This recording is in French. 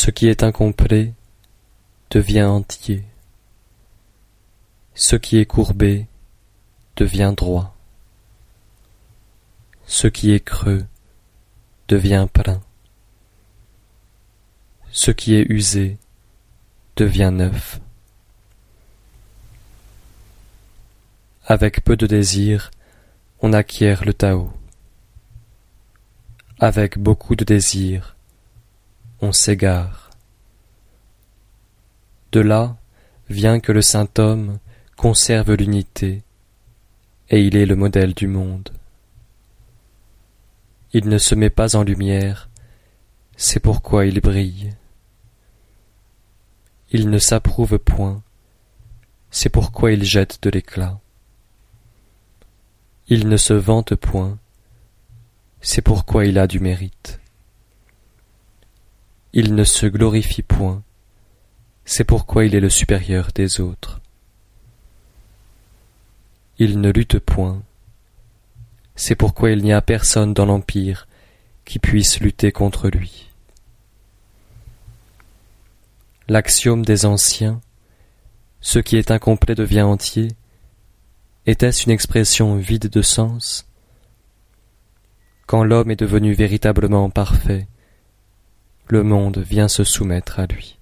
Ce qui est incomplet devient entier. Ce qui est courbé devient droit. Ce qui est creux devient plein. Ce qui est usé devient neuf. Avec peu de désir, on acquiert le Tao. Avec beaucoup de désir, on s'égare. De là vient que le saint homme conserve l'unité, et il est le modèle du monde. Il ne se met pas en lumière, c'est pourquoi il brille. Il ne s'approuve point, c'est pourquoi il jette de l'éclat. Il ne se vante point, c'est pourquoi il a du mérite. Il ne se glorifie point, c'est pourquoi il est le supérieur des autres. Il ne lutte point, c'est pourquoi il n'y a personne dans l'Empire qui puisse lutter contre lui. L'axiome des anciens, ce qui est incomplet devient entier, était-ce une expression vide de sens? Quand l'homme est devenu véritablement parfait, le monde vient se soumettre à lui.